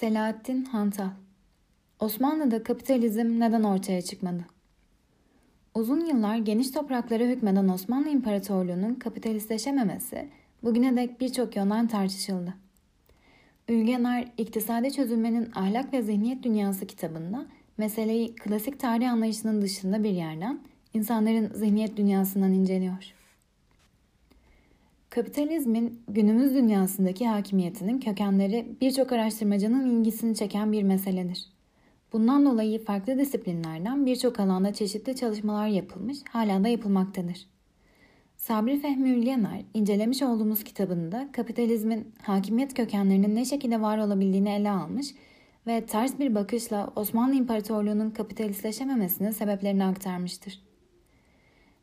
Selahattin Hantal Osmanlı'da kapitalizm neden ortaya çıkmadı? Uzun yıllar geniş topraklara hükmeden Osmanlı İmparatorluğu'nun kapitalistleşememesi bugüne dek birçok yönden tartışıldı. Ülgener, İktisadi Çözülmenin Ahlak ve Zihniyet Dünyası kitabında meseleyi klasik tarih anlayışının dışında bir yerden insanların zihniyet dünyasından inceliyor. Kapitalizmin günümüz dünyasındaki hakimiyetinin kökenleri birçok araştırmacının ilgisini çeken bir meseledir. Bundan dolayı farklı disiplinlerden birçok alanda çeşitli çalışmalar yapılmış, hala da yapılmaktadır. Sabri Fehmi Ülgener, incelemiş olduğumuz kitabında kapitalizmin hakimiyet kökenlerinin ne şekilde var olabildiğini ele almış ve ters bir bakışla Osmanlı İmparatorluğu'nun kapitalistleşememesinin sebeplerini aktarmıştır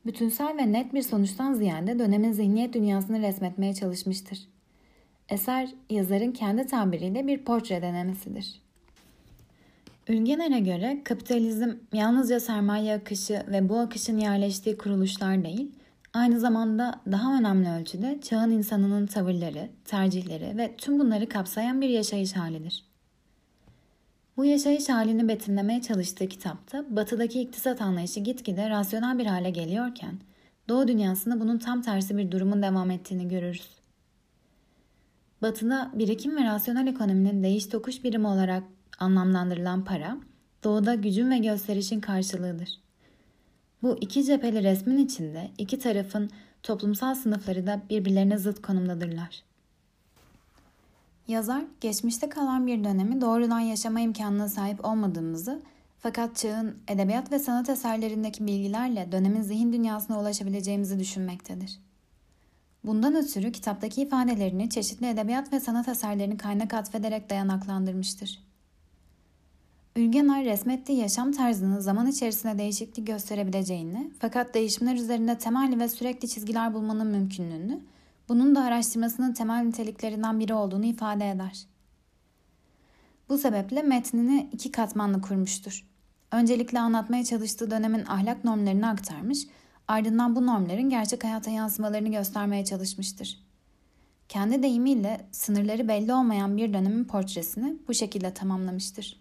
bütünsel ve net bir sonuçtan ziyade dönemin zihniyet dünyasını resmetmeye çalışmıştır. Eser, yazarın kendi tabiriyle bir portre denemesidir. Ülgener'e göre kapitalizm yalnızca sermaye akışı ve bu akışın yerleştiği kuruluşlar değil, aynı zamanda daha önemli ölçüde çağın insanının tavırları, tercihleri ve tüm bunları kapsayan bir yaşayış halidir. Bu yaşayış halini betimlemeye çalıştığı kitapta batıdaki iktisat anlayışı gitgide rasyonel bir hale geliyorken Doğu dünyasında bunun tam tersi bir durumun devam ettiğini görürüz. Batıda birikim ve rasyonel ekonominin değiş tokuş birimi olarak anlamlandırılan para, Doğuda gücün ve gösterişin karşılığıdır. Bu iki cepheli resmin içinde iki tarafın toplumsal sınıfları da birbirlerine zıt konumdadırlar. Yazar, geçmişte kalan bir dönemi doğrudan yaşama imkanına sahip olmadığımızı fakat çağın edebiyat ve sanat eserlerindeki bilgilerle dönemin zihin dünyasına ulaşabileceğimizi düşünmektedir. Bundan ötürü kitaptaki ifadelerini çeşitli edebiyat ve sanat eserlerini kaynak atfederek dayanaklandırmıştır. Ülgenar resmettiği yaşam tarzının zaman içerisinde değişiklik gösterebileceğini fakat değişimler üzerinde temelli ve sürekli çizgiler bulmanın mümkünlüğünü bunun da araştırmasının temel niteliklerinden biri olduğunu ifade eder. Bu sebeple metnini iki katmanlı kurmuştur. Öncelikle anlatmaya çalıştığı dönemin ahlak normlarını aktarmış, ardından bu normların gerçek hayata yansımalarını göstermeye çalışmıştır. Kendi deyimiyle sınırları belli olmayan bir dönemin portresini bu şekilde tamamlamıştır.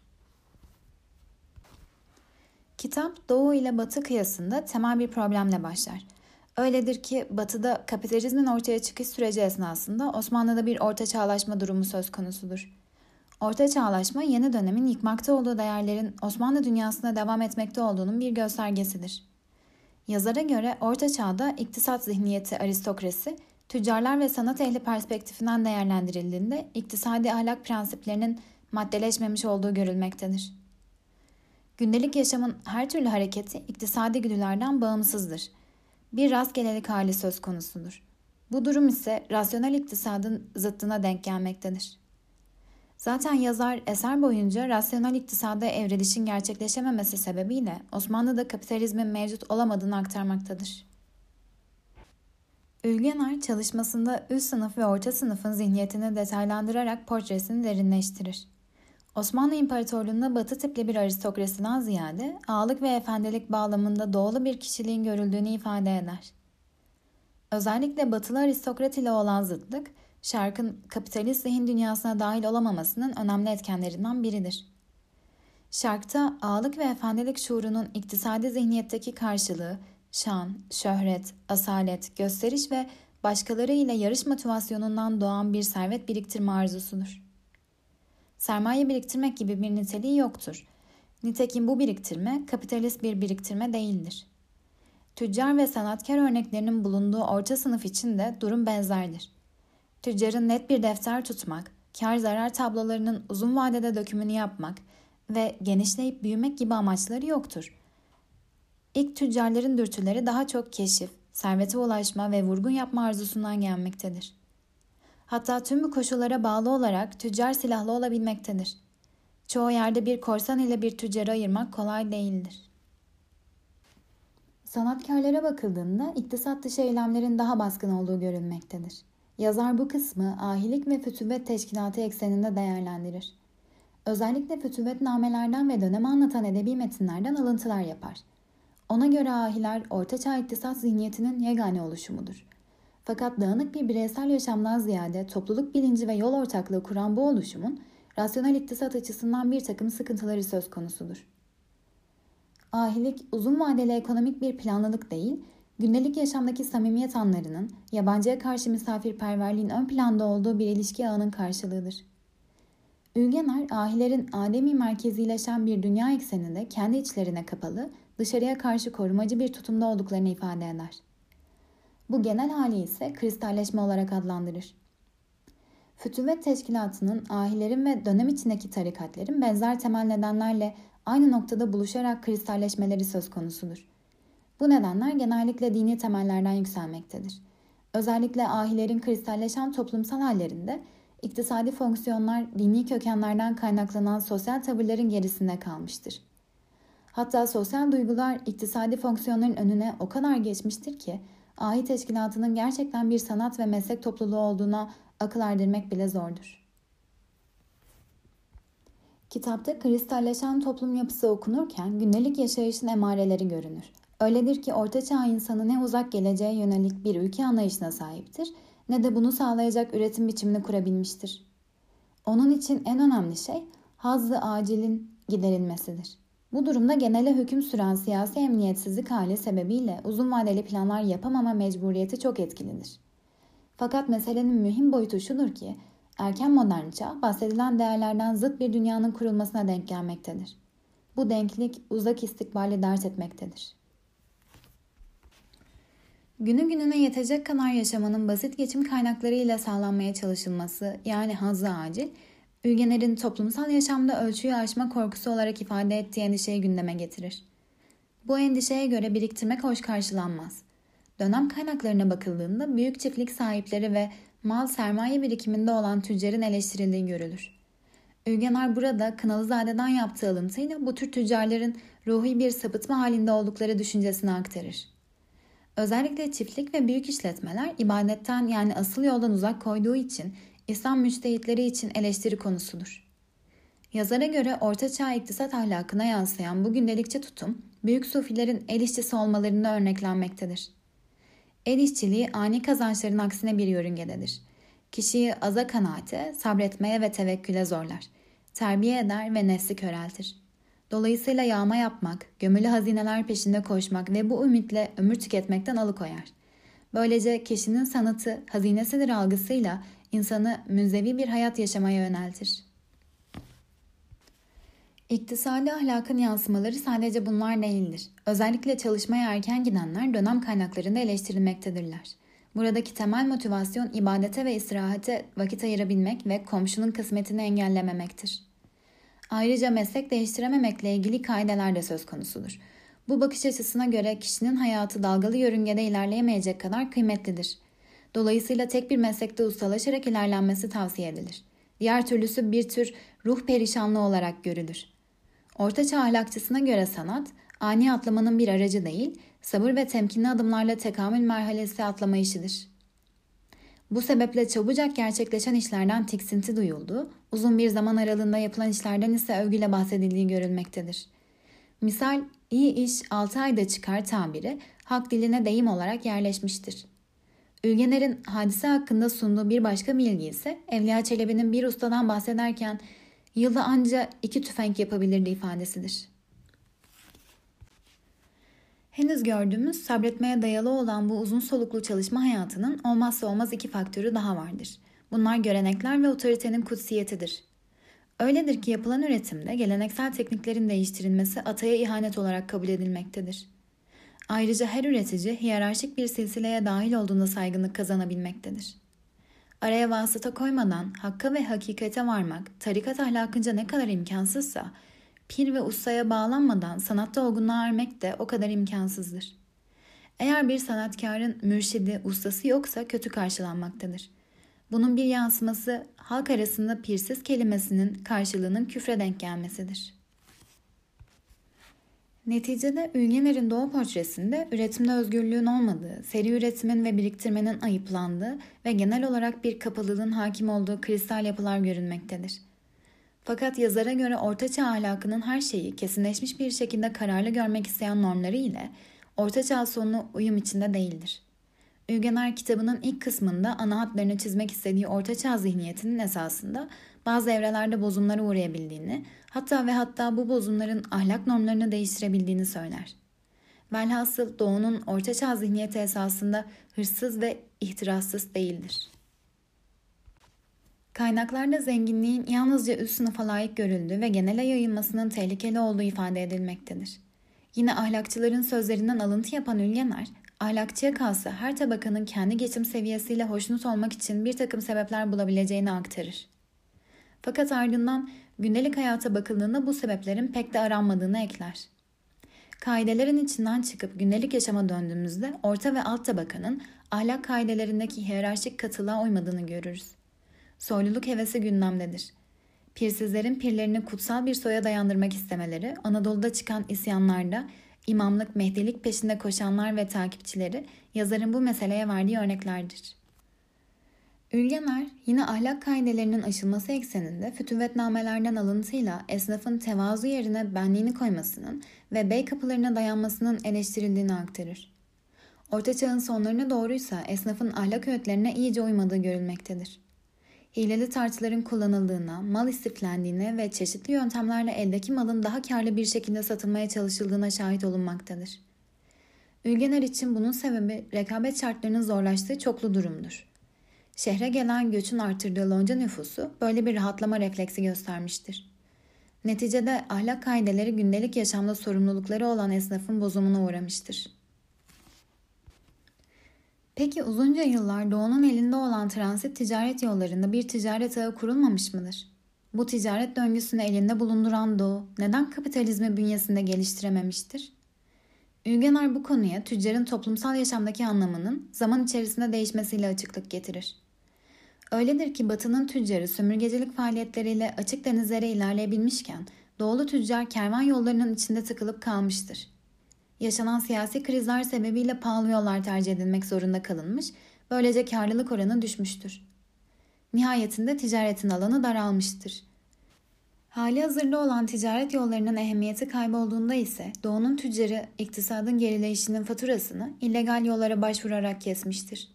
Kitap Doğu ile Batı kıyasında temel bir problemle başlar. Öyledir ki Batı'da kapitalizmin ortaya çıkış süreci esnasında Osmanlı'da bir orta çağlaşma durumu söz konusudur. Orta çağlaşma yeni dönemin yıkmakta olduğu değerlerin Osmanlı dünyasında devam etmekte olduğunun bir göstergesidir. Yazara göre Orta Çağ'da iktisat zihniyeti aristokrasi, tüccarlar ve sanat ehli perspektifinden değerlendirildiğinde iktisadi ahlak prensiplerinin maddeleşmemiş olduğu görülmektedir. Gündelik yaşamın her türlü hareketi iktisadi güdülerden bağımsızdır bir rastgelelik hali söz konusudur. Bu durum ise rasyonel iktisadın zıttına denk gelmektedir. Zaten yazar eser boyunca rasyonel iktisada evrilişin gerçekleşememesi sebebiyle Osmanlı'da kapitalizmin mevcut olamadığını aktarmaktadır. Ülgener çalışmasında üst sınıf ve orta sınıfın zihniyetini detaylandırarak portresini derinleştirir. Osmanlı İmparatorluğu'nda batı tipli bir aristokrasiden ziyade ağalık ve efendilik bağlamında doğulu bir kişiliğin görüldüğünü ifade eder. Özellikle batılı aristokrat ile olan zıtlık, şarkın kapitalist zihin dünyasına dahil olamamasının önemli etkenlerinden biridir. Şarkta ağalık ve efendilik şuurunun iktisadi zihniyetteki karşılığı, şan, şöhret, asalet, gösteriş ve başkaları ile yarış motivasyonundan doğan bir servet biriktirme arzusudur sermaye biriktirmek gibi bir niteliği yoktur. Nitekim bu biriktirme kapitalist bir biriktirme değildir. Tüccar ve sanatkar örneklerinin bulunduğu orta sınıf için de durum benzerdir. Tüccarın net bir defter tutmak, kar zarar tablolarının uzun vadede dökümünü yapmak ve genişleyip büyümek gibi amaçları yoktur. İlk tüccarların dürtüleri daha çok keşif, servete ulaşma ve vurgun yapma arzusundan gelmektedir. Hatta tüm bu koşullara bağlı olarak tüccar silahlı olabilmektedir. Çoğu yerde bir korsan ile bir tüccarı ayırmak kolay değildir. Sanatkarlara bakıldığında iktisat dışı eylemlerin daha baskın olduğu görülmektedir. Yazar bu kısmı ahilik ve fütüvet teşkilatı ekseninde değerlendirir. Özellikle fütüvet namelerden ve dönemi anlatan edebi metinlerden alıntılar yapar. Ona göre ahiler ortaçağ iktisat zihniyetinin yegane oluşumudur. Fakat dağınık bir bireysel yaşamdan ziyade topluluk bilinci ve yol ortaklığı kuran bu oluşumun rasyonel iktisat açısından bir takım sıkıntıları söz konusudur. Ahilik uzun vadeli ekonomik bir planlılık değil, gündelik yaşamdaki samimiyet anlarının, yabancıya karşı misafirperverliğin ön planda olduğu bir ilişki ağının karşılığıdır. Ülgener, ahilerin Ademi merkezileşen bir dünya ekseninde kendi içlerine kapalı, dışarıya karşı korumacı bir tutumda olduklarını ifade eder. Bu genel hali ise kristalleşme olarak adlandırır. Fütüvet Teşkilatı'nın ahilerin ve dönem içindeki tarikatların benzer temel nedenlerle aynı noktada buluşarak kristalleşmeleri söz konusudur. Bu nedenler genellikle dini temellerden yükselmektedir. Özellikle ahilerin kristalleşen toplumsal hallerinde iktisadi fonksiyonlar dini kökenlerden kaynaklanan sosyal tavırların gerisinde kalmıştır. Hatta sosyal duygular iktisadi fonksiyonların önüne o kadar geçmiştir ki ahi teşkilatının gerçekten bir sanat ve meslek topluluğu olduğuna akıl erdirmek bile zordur. Kitapta kristalleşen toplum yapısı okunurken gündelik yaşayışın emareleri görünür. Öyledir ki ortaçağ insanı ne uzak geleceğe yönelik bir ülke anlayışına sahiptir ne de bunu sağlayacak üretim biçimini kurabilmiştir. Onun için en önemli şey hazzı acilin giderilmesidir. Bu durumda genele hüküm süren siyasi emniyetsizlik hali sebebiyle uzun vadeli planlar yapamama mecburiyeti çok etkilidir. Fakat meselenin mühim boyutu şudur ki erken modern çağ bahsedilen değerlerden zıt bir dünyanın kurulmasına denk gelmektedir. Bu denklik uzak istikbali dert etmektedir. Günü gününe yetecek kadar yaşamanın basit geçim kaynaklarıyla sağlanmaya çalışılması yani hazzı acil, ülgelerin toplumsal yaşamda ölçüyü aşma korkusu olarak ifade ettiği endişeyi gündeme getirir. Bu endişeye göre biriktirmek hoş karşılanmaz. Dönem kaynaklarına bakıldığında büyük çiftlik sahipleri ve mal sermaye birikiminde olan tüccarın eleştirildiği görülür. Ülgenar burada Kınalızade'den yaptığı alıntıyla bu tür tüccarların ruhi bir sapıtma halinde oldukları düşüncesini aktarır. Özellikle çiftlik ve büyük işletmeler ibadetten yani asıl yoldan uzak koyduğu için İslam müçtehitleri için eleştiri konusudur. Yazara göre Orta Çağ iktisat ahlakına yansıyan bu gündelikçe tutum, büyük sufilerin el işçisi olmalarında örneklenmektedir. El işçiliği ani kazançların aksine bir yörüngededir. Kişiyi aza kanaate, sabretmeye ve tevekküle zorlar. Terbiye eder ve nesli köreltir. Dolayısıyla yağma yapmak, gömülü hazineler peşinde koşmak ve bu ümitle ömür tüketmekten alıkoyar. Böylece kişinin sanatı hazinesidir algısıyla insanı münzevi bir hayat yaşamaya yöneltir. İktisadi ahlakın yansımaları sadece bunlar değildir. Özellikle çalışmaya erken gidenler dönem kaynaklarında eleştirilmektedirler. Buradaki temel motivasyon ibadete ve istirahate vakit ayırabilmek ve komşunun kısmetini engellememektir. Ayrıca meslek değiştirememekle ilgili kaideler de söz konusudur. Bu bakış açısına göre kişinin hayatı dalgalı yörüngede ilerleyemeyecek kadar kıymetlidir. Dolayısıyla tek bir meslekte ustalaşarak ilerlenmesi tavsiye edilir. Diğer türlüsü bir tür ruh perişanlığı olarak görülür. Ortaçağ ahlakçısına göre sanat, ani atlamanın bir aracı değil, sabır ve temkinli adımlarla tekamül merhalesi atlama işidir. Bu sebeple çabucak gerçekleşen işlerden tiksinti duyuldu, uzun bir zaman aralığında yapılan işlerden ise övgüyle bahsedildiği görülmektedir. Misal, iyi iş 6 ayda çıkar tabiri halk diline deyim olarak yerleşmiştir. Ülgener'in hadise hakkında sunduğu bir başka bilgi ise Evliya Çelebi'nin bir ustadan bahsederken yılda anca iki tüfek yapabilirdi ifadesidir. Henüz gördüğümüz sabretmeye dayalı olan bu uzun soluklu çalışma hayatının olmazsa olmaz iki faktörü daha vardır. Bunlar görenekler ve otoritenin kutsiyetidir. Öyledir ki yapılan üretimde geleneksel tekniklerin değiştirilmesi ataya ihanet olarak kabul edilmektedir. Ayrıca her üretici hiyerarşik bir silsileye dahil olduğunda saygınlık kazanabilmektedir. Araya vasıta koymadan hakka ve hakikate varmak, tarikat ahlakınca ne kadar imkansızsa, pir ve ustaya bağlanmadan sanatta olgunluğa ermek de o kadar imkansızdır. Eğer bir sanatkarın mürşidi, ustası yoksa kötü karşılanmaktadır. Bunun bir yansıması halk arasında pirsiz kelimesinin karşılığının küfre denk gelmesidir. Neticede Ülgener'in doğu portresinde üretimde özgürlüğün olmadığı, seri üretimin ve biriktirmenin ayıplandığı ve genel olarak bir kapalılığın hakim olduğu kristal yapılar görünmektedir. Fakat yazara göre ortaçağ ahlakının her şeyi kesinleşmiş bir şekilde kararlı görmek isteyen normları ile ortaçağ sonu uyum içinde değildir. Ülgener kitabının ilk kısmında ana hatlarını çizmek istediği ortaçağ zihniyetinin esasında bazı evrelerde bozumlara uğrayabildiğini, hatta ve hatta bu bozumların ahlak normlarını değiştirebildiğini söyler. Velhasıl doğunun ortaçağ zihniyeti esasında hırsız ve ihtirassız değildir. Kaynaklarda zenginliğin yalnızca üst sınıfa layık görüldüğü ve genele yayılmasının tehlikeli olduğu ifade edilmektedir. Yine ahlakçıların sözlerinden alıntı yapan Ülgener, ahlakçıya kalsa her tabakanın kendi geçim seviyesiyle hoşnut olmak için bir takım sebepler bulabileceğini aktarır. Fakat ardından gündelik hayata bakıldığında bu sebeplerin pek de aranmadığını ekler. Kaidelerin içinden çıkıp gündelik yaşama döndüğümüzde orta ve alt tabakanın ahlak kaidelerindeki hiyerarşik katılığa uymadığını görürüz. Soyluluk hevesi gündemdedir. Pirsizlerin pirlerini kutsal bir soya dayandırmak istemeleri, Anadolu'da çıkan isyanlarda imamlık, mehdilik peşinde koşanlar ve takipçileri yazarın bu meseleye verdiği örneklerdir. Ülgener yine ahlak kaidelerinin aşılması ekseninde fütüvvetnamelerden alıntıyla esnafın tevazu yerine benliğini koymasının ve bey kapılarına dayanmasının eleştirildiğini aktarır. Orta çağın sonlarına doğruysa esnafın ahlak öğütlerine iyice uymadığı görülmektedir. Hileli tartıların kullanıldığına, mal istiflendiğine ve çeşitli yöntemlerle eldeki malın daha karlı bir şekilde satılmaya çalışıldığına şahit olunmaktadır. Ülgener için bunun sebebi rekabet şartlarının zorlaştığı çoklu durumdur. Şehre gelen göçün artırdığı lonca nüfusu böyle bir rahatlama refleksi göstermiştir. Neticede ahlak kaideleri gündelik yaşamda sorumlulukları olan esnafın bozumuna uğramıştır. Peki uzunca yıllar doğunun elinde olan transit ticaret yollarında bir ticaret ağı kurulmamış mıdır? Bu ticaret döngüsünü elinde bulunduran doğu neden kapitalizmi bünyesinde geliştirememiştir? Ülgener bu konuya tüccarın toplumsal yaşamdaki anlamının zaman içerisinde değişmesiyle açıklık getirir. Öyledir ki Batı'nın tüccarı sömürgecilik faaliyetleriyle açık denizlere ilerleyebilmişken doğulu tüccar kervan yollarının içinde tıkılıp kalmıştır. Yaşanan siyasi krizler sebebiyle pahalı yollar tercih edilmek zorunda kalınmış, böylece karlılık oranı düşmüştür. Nihayetinde ticaretin alanı daralmıştır. Hali hazırda olan ticaret yollarının ehemmiyeti kaybolduğunda ise doğunun tüccarı iktisadın gerileyişinin faturasını illegal yollara başvurarak kesmiştir.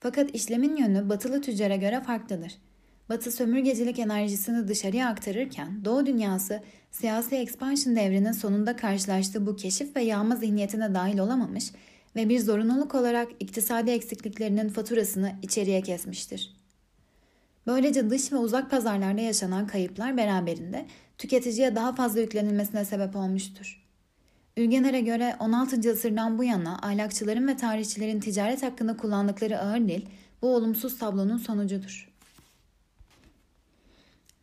Fakat işlemin yönü batılı tüccara göre farklıdır. Batı sömürgecilik enerjisini dışarıya aktarırken Doğu dünyası siyasi expansion devrinin sonunda karşılaştığı bu keşif ve yağma zihniyetine dahil olamamış ve bir zorunluluk olarak iktisadi eksikliklerinin faturasını içeriye kesmiştir. Böylece dış ve uzak pazarlarda yaşanan kayıplar beraberinde tüketiciye daha fazla yüklenilmesine sebep olmuştur. Ülgener'e göre 16. asırdan bu yana ahlakçıların ve tarihçilerin ticaret hakkında kullandıkları ağır dil bu olumsuz tablonun sonucudur.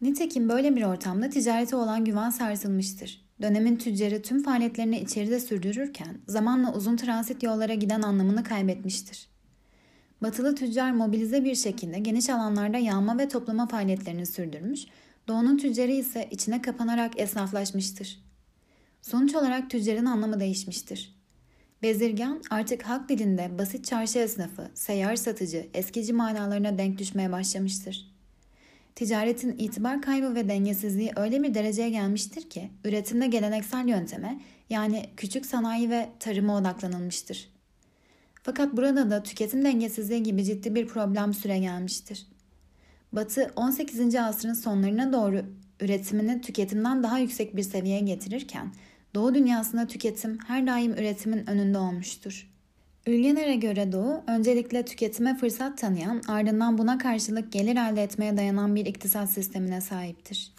Nitekim böyle bir ortamda ticarete olan güven sarsılmıştır. Dönemin tüccarı tüm faaliyetlerini içeride sürdürürken zamanla uzun transit yollara giden anlamını kaybetmiştir. Batılı tüccar mobilize bir şekilde geniş alanlarda yağma ve toplama faaliyetlerini sürdürmüş, doğunun tüccarı ise içine kapanarak esnaflaşmıştır. Sonuç olarak tüccarın anlamı değişmiştir. Bezirgan artık halk dilinde basit çarşı esnafı, seyyar satıcı, eskici manalarına denk düşmeye başlamıştır. Ticaretin itibar kaybı ve dengesizliği öyle bir dereceye gelmiştir ki üretimde geleneksel yönteme yani küçük sanayi ve tarıma odaklanılmıştır. Fakat burada da tüketim dengesizliği gibi ciddi bir problem süre gelmiştir. Batı 18. asrın sonlarına doğru üretimini tüketimden daha yüksek bir seviyeye getirirken Doğu dünyasında tüketim her daim üretimin önünde olmuştur. Ülgener'e göre Doğu, öncelikle tüketime fırsat tanıyan, ardından buna karşılık gelir elde etmeye dayanan bir iktisat sistemine sahiptir.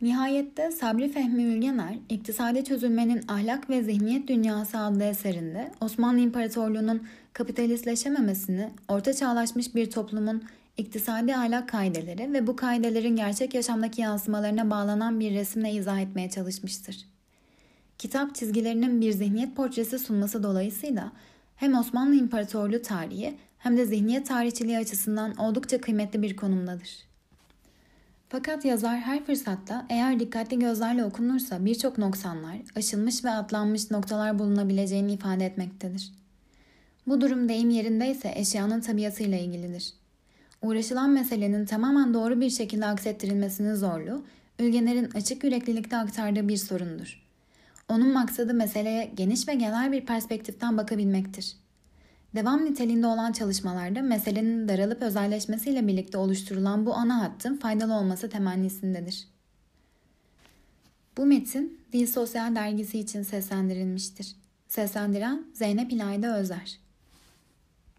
Nihayette Sabri Fehmi Ülgener, İktisadi Çözülmenin Ahlak ve Zihniyet Dünyası adlı eserinde Osmanlı İmparatorluğu'nun kapitalistleşememesini, orta çağlaşmış bir toplumun iktisadi ahlak kaideleri ve bu kaidelerin gerçek yaşamdaki yansımalarına bağlanan bir resimle izah etmeye çalışmıştır. Kitap çizgilerinin bir zihniyet portresi sunması dolayısıyla hem Osmanlı İmparatorluğu tarihi hem de zihniyet tarihçiliği açısından oldukça kıymetli bir konumdadır. Fakat yazar her fırsatta eğer dikkatli gözlerle okunursa birçok noksanlar, aşılmış ve atlanmış noktalar bulunabileceğini ifade etmektedir. Bu durum deyim yerindeyse eşyanın tabiatıyla ilgilidir. Uğraşılan meselenin tamamen doğru bir şekilde aksettirilmesinin zorluğu, Ülgener'in açık yüreklilikte aktardığı bir sorundur. Onun maksadı meseleye geniş ve genel bir perspektiften bakabilmektir. Devam niteliğinde olan çalışmalarda meselenin daralıp özelleşmesiyle birlikte oluşturulan bu ana hattın faydalı olması temennisindedir. Bu metin Dil Sosyal Dergisi için seslendirilmiştir. Seslendiren Zeynep İlayda Özer